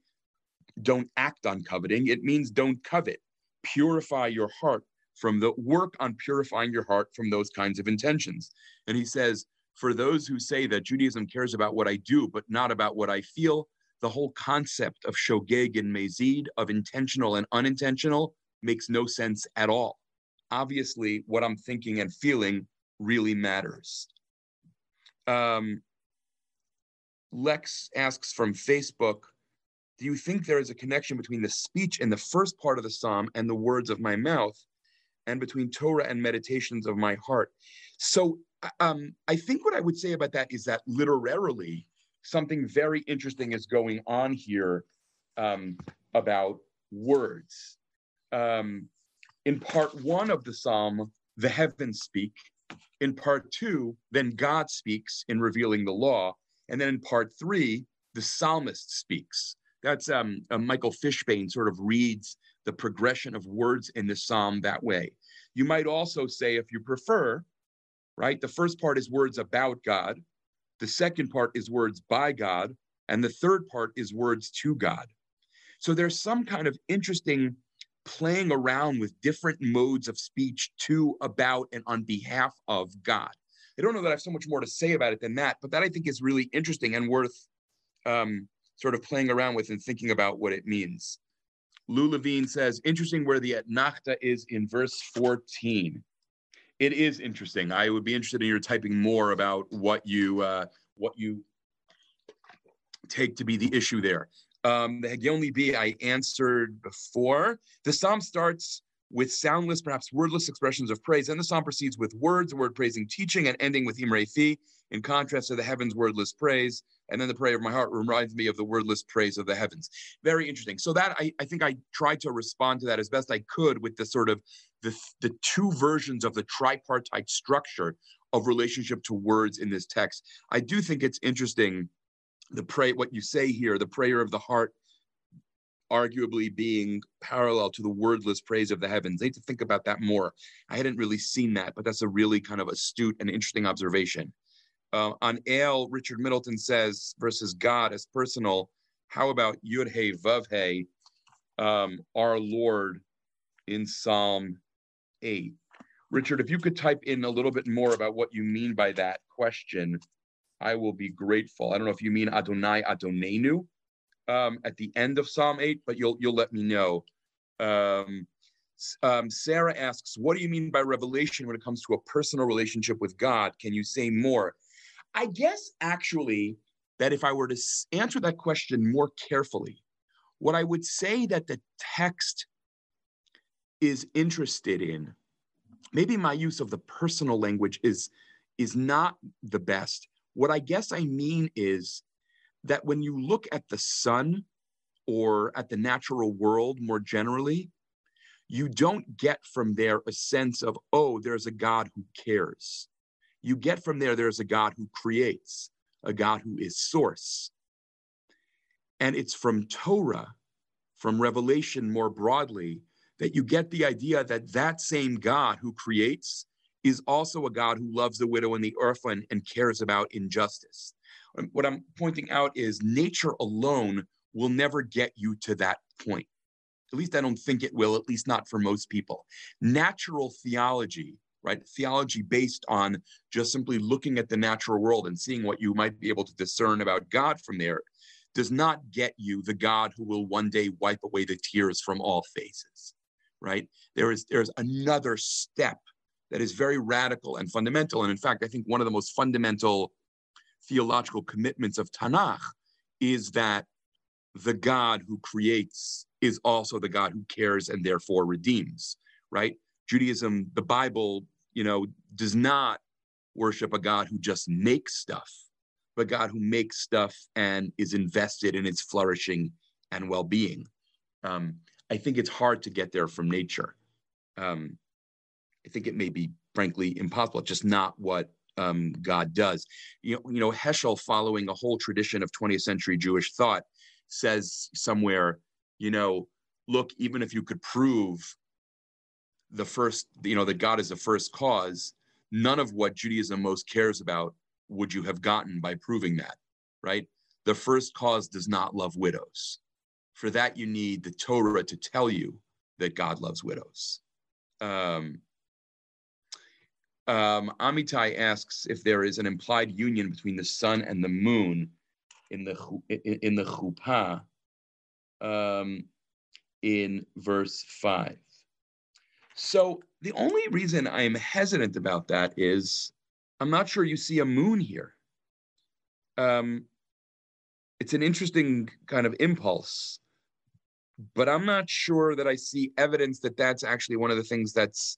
don't act on coveting. It means don't covet. Purify your heart from the work on purifying your heart from those kinds of intentions. And he says, for those who say that Judaism cares about what I do, but not about what I feel, the whole concept of shogeg and mezid, of intentional and unintentional, makes no sense at all. Obviously, what I'm thinking and feeling really matters. Um, Lex asks from Facebook, do you think there is a connection between the speech in the first part of the psalm and the words of my mouth? and between Torah and meditations of my heart. So um, I think what I would say about that is that literarily, something very interesting is going on here um, about words. Um, in part one of the psalm, the heavens speak. In part two, then God speaks in revealing the law. And then in part three, the psalmist speaks. That's um, uh, Michael Fishbane sort of reads the progression of words in the psalm that way. You might also say, if you prefer, right, the first part is words about God, the second part is words by God, and the third part is words to God. So there's some kind of interesting playing around with different modes of speech to, about, and on behalf of God. I don't know that I have so much more to say about it than that, but that I think is really interesting and worth um, sort of playing around with and thinking about what it means. Lou Levine says, interesting where the etnachta is in verse 14. It is interesting. I would be interested in your typing more about what you uh, what you take to be the issue there. Um, the Hegion Libi I answered before. The psalm starts with soundless, perhaps wordless expressions of praise, and the psalm proceeds with words, word praising, teaching, and ending with Imre Fi, in contrast to the heavens' wordless praise. And then the prayer of my heart reminds me of the wordless praise of the heavens. Very interesting. So that I, I think I tried to respond to that as best I could with the sort of the, the two versions of the tripartite structure of relationship to words in this text. I do think it's interesting the pray what you say here, the prayer of the heart arguably being parallel to the wordless praise of the heavens. I need to think about that more. I hadn't really seen that, but that's a really kind of astute and interesting observation. Uh, on El, Richard Middleton says, versus God as personal, how about Yud Hey Vav He, um, our Lord in Psalm 8? Richard, if you could type in a little bit more about what you mean by that question, I will be grateful. I don't know if you mean Adonai Adonenu um, at the end of Psalm 8, but you'll you'll let me know. Um, um, Sarah asks, what do you mean by revelation when it comes to a personal relationship with God? Can you say more? I guess actually that if I were to answer that question more carefully, what I would say that the text is interested in, maybe my use of the personal language is, is not the best. What I guess I mean is that when you look at the sun or at the natural world more generally, you don't get from there a sense of, oh, there's a God who cares. You get from there, there's a God who creates, a God who is source. And it's from Torah, from Revelation more broadly, that you get the idea that that same God who creates is also a God who loves the widow and the orphan and cares about injustice. Um, what I'm pointing out is nature alone will never get you to that point. At least I don't think it will, at least not for most people. Natural theology, right? Theology based on just simply looking at the natural world and seeing what you might be able to discern about God from there, does not get you the God who will one day wipe away the tears from all faces, right? There is there's another step that is very radical and fundamental. And in fact, I think one of the most fundamental theological commitments of Tanakh is that the God who creates is also the God who cares and therefore redeems, right? Judaism, the Bible, you know, does not worship a God who just makes stuff, but God who makes stuff and is invested in its flourishing and well-being. Um, I think it's hard to get there from nature. Um, I think it may be, frankly, impossible. Just not what um, God does. You know, you know, Heschel, following a whole tradition of 20th century Jewish thought, says somewhere, you know, look, even if you could prove the first, you know, that God is the first cause, none of what Judaism most cares about would you have gotten by proving that, right? The first cause does not love widows. For that, you need the Torah to tell you that God loves widows. Um, um, Amitai asks if there is an implied union between the sun and the moon in the in the chuppah um, in verse five. So the only reason I am hesitant about that is I'm not sure you see a moon here. Um, it's an interesting kind of impulse, but I'm not sure that I see evidence that that's actually one of the things that's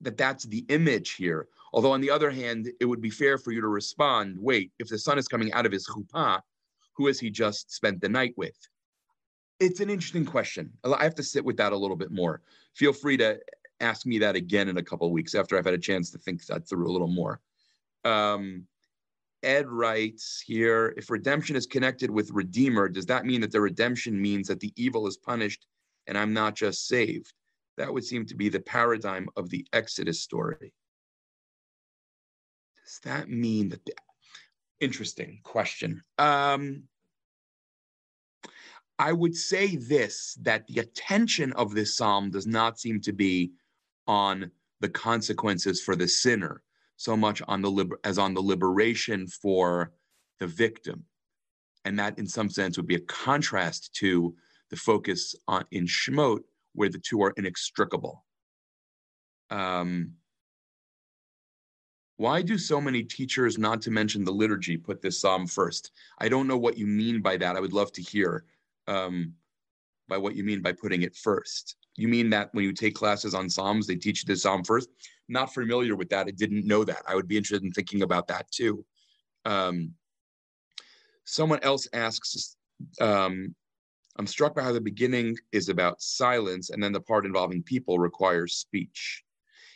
that that's the image here. Although on the other hand, it would be fair for you to respond, wait, if the sun is coming out of his chuppah, who has he just spent the night with? It's an interesting question. I have to sit with that a little bit more. Feel free to ask me that again in a couple weeks after I've had a chance to think that through a little more. Um, Ed writes here if redemption is connected with Redeemer, does that mean that the redemption means that the evil is punished and I'm not just saved? That would seem to be the paradigm of the Exodus story. Does that mean that the interesting question? Um, I would say this that the attention of this psalm does not seem to be on the consequences for the sinner so much on the liber- as on the liberation for the victim. And that, in some sense, would be a contrast to the focus on in Shemot, where the two are inextricable. Um, why do so many teachers, not to mention the liturgy, put this psalm first? I don't know what you mean by that. I would love to hear um, by what you mean by putting it first. You mean that when you take classes on psalms, they teach you the psalm first? Not familiar with that. I didn't know that. I would be interested in thinking about that too. Um, someone else asks, um, I'm struck by how the beginning is about silence and then the part involving people requires speech.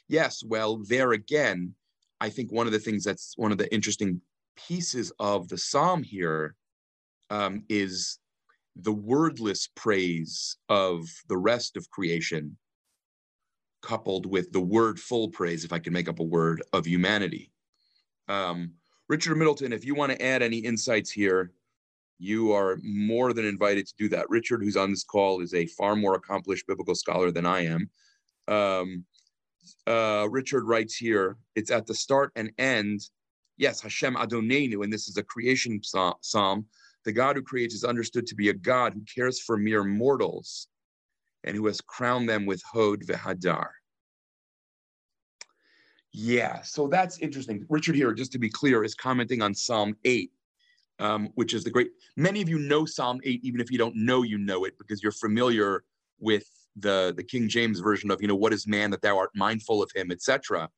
Yes, well, there again, I think one of the things that's one of the interesting pieces of the psalm here um, is the wordless praise of the rest of creation, coupled with the wordful praise, if I can make up a word, of humanity. Um, Richard Middleton, if you want to add any insights here, you are more than invited to do that. Richard, who's on this call, is a far more accomplished biblical scholar than I am. Um, uh, Richard writes here, it's at the start and end. Yes, Hashem Adonenu, and this is a creation psalm. The God who creates is understood to be a God who cares for mere mortals and who has crowned them with Hod v'Hadar. Yeah, so that's interesting. Richard here, just to be clear, is commenting on Psalm 8, um, which is the great. Many of you know Psalm 8, even if you don't know you know it, because you're familiar with the, the King James version of, you know, what is man that thou art mindful of him, etc.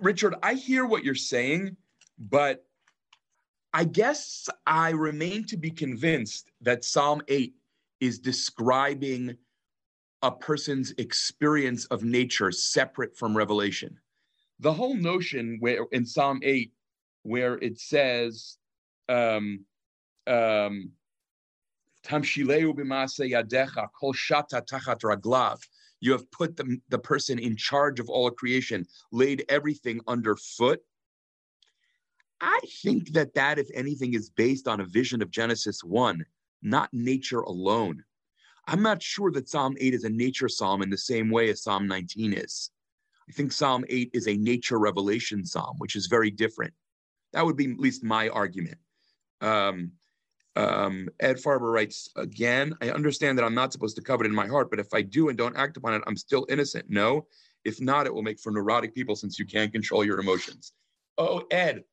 Richard, I hear what you're saying, but I guess I remain to be convinced that Psalm 8 is describing a person's experience of nature separate from revelation. The whole notion where in Psalm 8, where it says, um, um, you have put the, the person in charge of all creation, laid everything underfoot. I think that that, if anything, is based on a vision of Genesis 1, not nature alone. I'm not sure that Psalm 8 is a nature psalm in the same way as Psalm 19 is. I think Psalm 8 is a nature revelation psalm, which is very different. That would be at least my argument. Um, um, Ed Farber writes again, I understand that I'm not supposed to covet in my heart, but if I do and don't act upon it, I'm still innocent. No, if not, it will make for neurotic people since you can't control your emotions. Oh, Ed,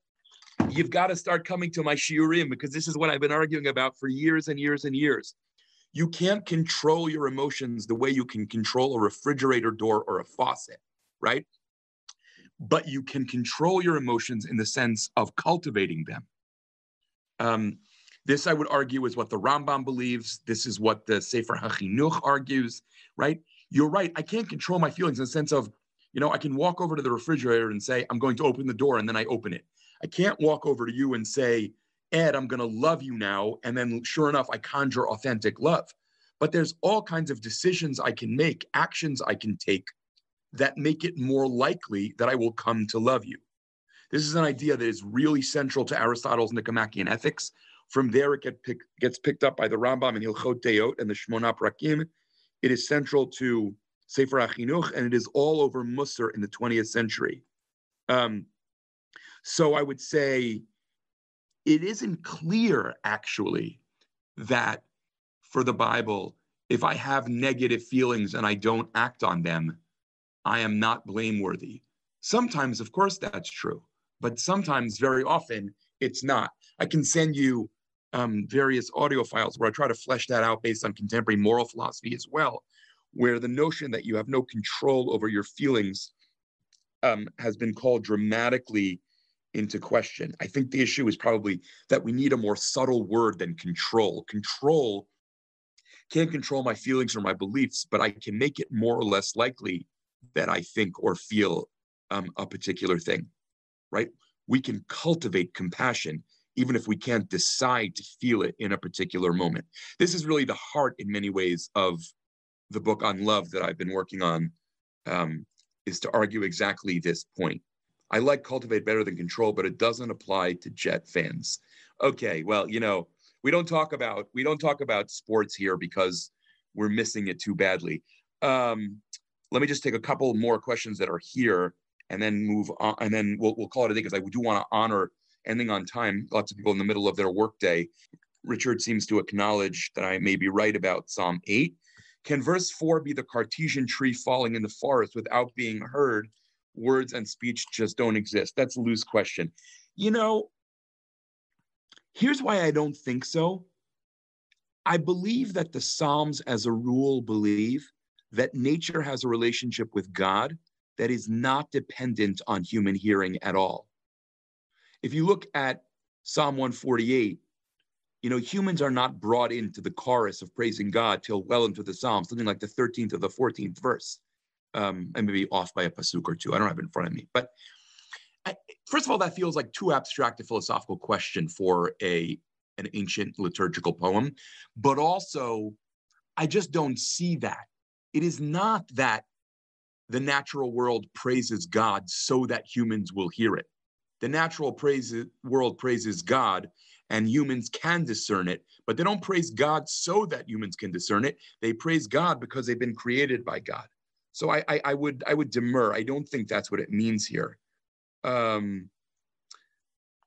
you've got to start coming to my shiurim because this is what I've been arguing about for years and years and years. You can't control your emotions the way you can control a refrigerator door or a faucet, right? But you can control your emotions in the sense of cultivating them. Um, this, I would argue, is what the Rambam believes. This is what the Sefer HaChinuch argues, right? You're right. I can't control my feelings in the sense of, you know, I can walk over to the refrigerator and say, I'm going to open the door, and then I open it. I can't walk over to you and say, Ed, I'm going to love you now. And then sure enough, I conjure authentic love. But there's all kinds of decisions I can make, actions I can take that make it more likely that I will come to love you. This is an idea that is really central to Aristotle's Nicomachean Ethics. From there, it get pick, gets picked up by the Rambam and Hilchot Deot and the Shmona Prakim. It is central to Sefer HaChinuch, and it is all over Musar in the 20th century. Um, so I would say it isn't clear, actually, that for the Bible, if I have negative feelings and I don't act on them, I am not blameworthy. Sometimes, of course, that's true, but sometimes, very often, it's not. I can send you um, various audio files where I try to flesh that out based on contemporary moral philosophy as well, where the notion that you have no control over your feelings um, has been called dramatically into question. I think the issue is probably that we need a more subtle word than control. Control can't control my feelings or my beliefs, but I can make it more or less likely that I think or feel um, a particular thing, right? we can cultivate compassion even if we can't decide to feel it in a particular moment. This is really the heart, in many ways, of the book on love that I've been working on, um, is to argue exactly this point. I like cultivate better than control, but it doesn't apply to Jet fans. Okay, well, you know, we don't talk about we don't talk about sports here because we're missing it too badly. Um, let me just take a couple more questions that are here and then move on, and then we'll, we'll call it a day because I do want to honor ending on time. Lots of people in the middle of their workday. Richard seems to acknowledge that I may be right about Psalm 8. Can verse 4 be the Cartesian tree falling in the forest without being heard? Words and speech just don't exist. That's a loose question. You know, here's why I don't think so. I believe that the Psalms, as a rule, believe that nature has a relationship with God that is not dependent on human hearing at all. If you look at Psalm 148, you know, humans are not brought into the chorus of praising God till well into the Psalm, something like the 13th or the 14th verse. Um, I may be off by a pasuk or two. I don't have it in front of me. But I, first of all, that feels like too abstract a philosophical question for a an ancient liturgical poem. But also, I just don't see that. It is not that the natural world praises God so that humans will hear it. The natural praise, world praises God and humans can discern it, but they don't praise God so that humans can discern it. They praise God because they've been created by God. So I, I, I would I would demur. I don't think that's what it means here. Um,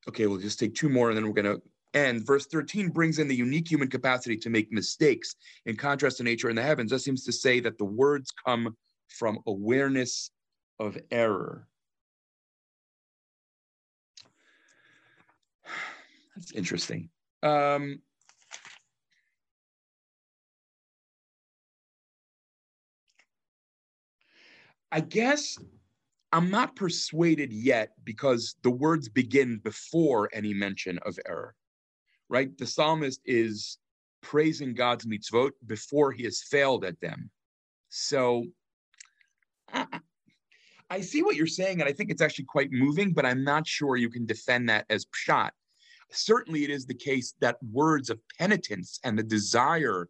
okay, we'll just take two more and then we're going to end. Verse 13 brings in the unique human capacity to make mistakes. In contrast to nature and the heavens, that seems to say that the words come from awareness of error. That's interesting. Um, I guess I'm not persuaded yet because the words begin before any mention of error, right? The psalmist is praising God's mitzvot before he has failed at them. So I see what you're saying, and I think it's actually quite moving, but I'm not sure you can defend that as pshat. Certainly, it is the case that words of penitence and the desire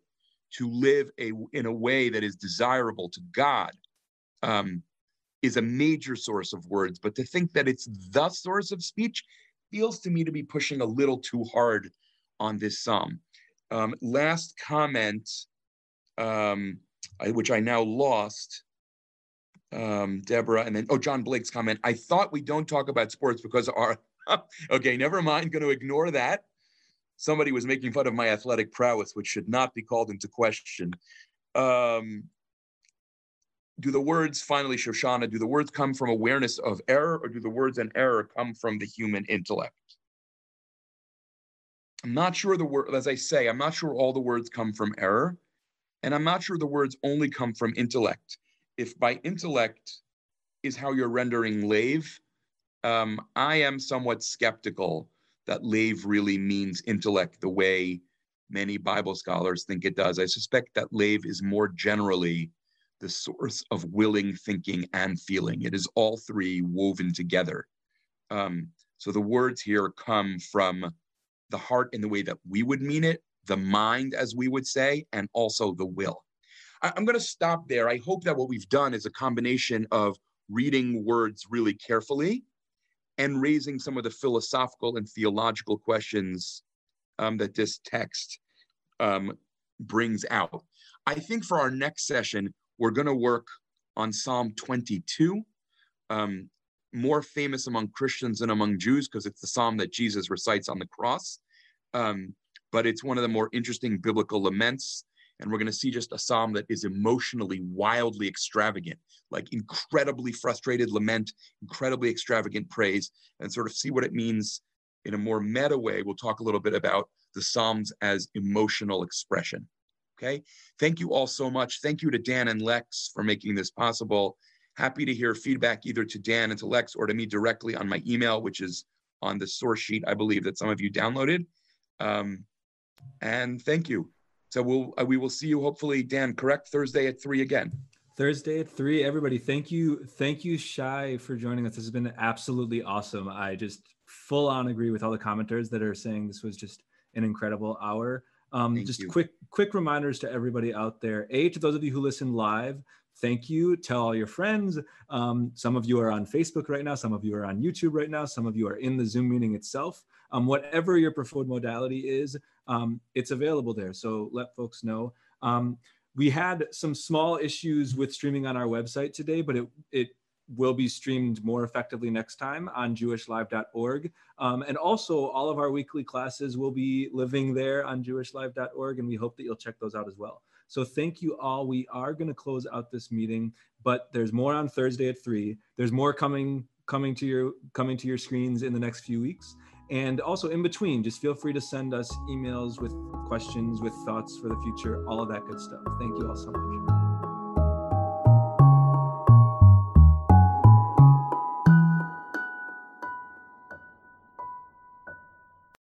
to live a, in a way that is desirable to God um, is a major source of words. But to think that it's the source of speech feels to me to be pushing a little too hard on this psalm. Um, last comment, um, I, which I now lost um, Deborah, and then oh, John Blake's comment. I thought we don't talk about sports because our okay, never mind. Going to ignore that. Somebody was making fun of my athletic prowess, which should not be called into question. Um, do the words finally, Shoshana? Do the words come from awareness of error, or do the words and error come from the human intellect? I'm not sure the word, as I say, I'm not sure all the words come from error, and I'm not sure the words only come from intellect if by intellect is how you're rendering lave, um, I am somewhat skeptical that lave really means intellect the way many Bible scholars think it does. I suspect that lave is more generally the source of willing thinking and feeling. It is all three woven together. Um, so the words here come from the heart in the way that we would mean it, the mind, as we would say, and also the will. I, am going to stop there. I hope that what we've done is a combination of reading words really carefully and raising some of the philosophical and theological questions um, that this text um, brings out. I think for our next session, we're going to work on Psalm 22, um, more famous among Christians than among Jews because it's the psalm that Jesus recites on the cross. Um, but it's one of the more interesting biblical laments and we're going to see just a psalm that is emotionally wildly extravagant, like incredibly frustrated lament, incredibly extravagant praise, and sort of see what it means in a more meta way. We'll talk a little bit about the psalms as emotional expression. Okay. Thank you all so much. Thank you to Dan and Lex for making this possible. Happy to hear feedback either to Dan and to Lex or to me directly on my email, which is on the source sheet, I believe, that some of you downloaded. Um, and thank you. So we'll uh, we will see you hopefully, Dan. Correct Thursday at three again. Thursday at three. Everybody, thank you, thank you, Shai, for joining us. This has been absolutely awesome. I just full on agree with all the commenters that are saying this was just an incredible hour. Um, Thank just you. quick quick reminders to everybody out there. A to those of you who listen live, thank you. Tell all your friends. Um, some of you are on Facebook right now. Some of you are on YouTube right now. Some of you are in the Zoom meeting itself. Um, whatever your preferred modality is, um, it's available there. So let folks know. Um, we had some small issues with streaming on our website today, but it it will be streamed more effectively next time on jewishlive.org. Um, and also, all of our weekly classes will be living there on jewishlive.org, and we hope that you'll check those out as well. So, thank you all. We are going to close out this meeting, but there's more on Thursday at three. There's more coming coming to your coming to your screens in the next few weeks. And also in between, just feel free to send us emails with questions, with thoughts for the future, all of that good stuff. Thank you all so much.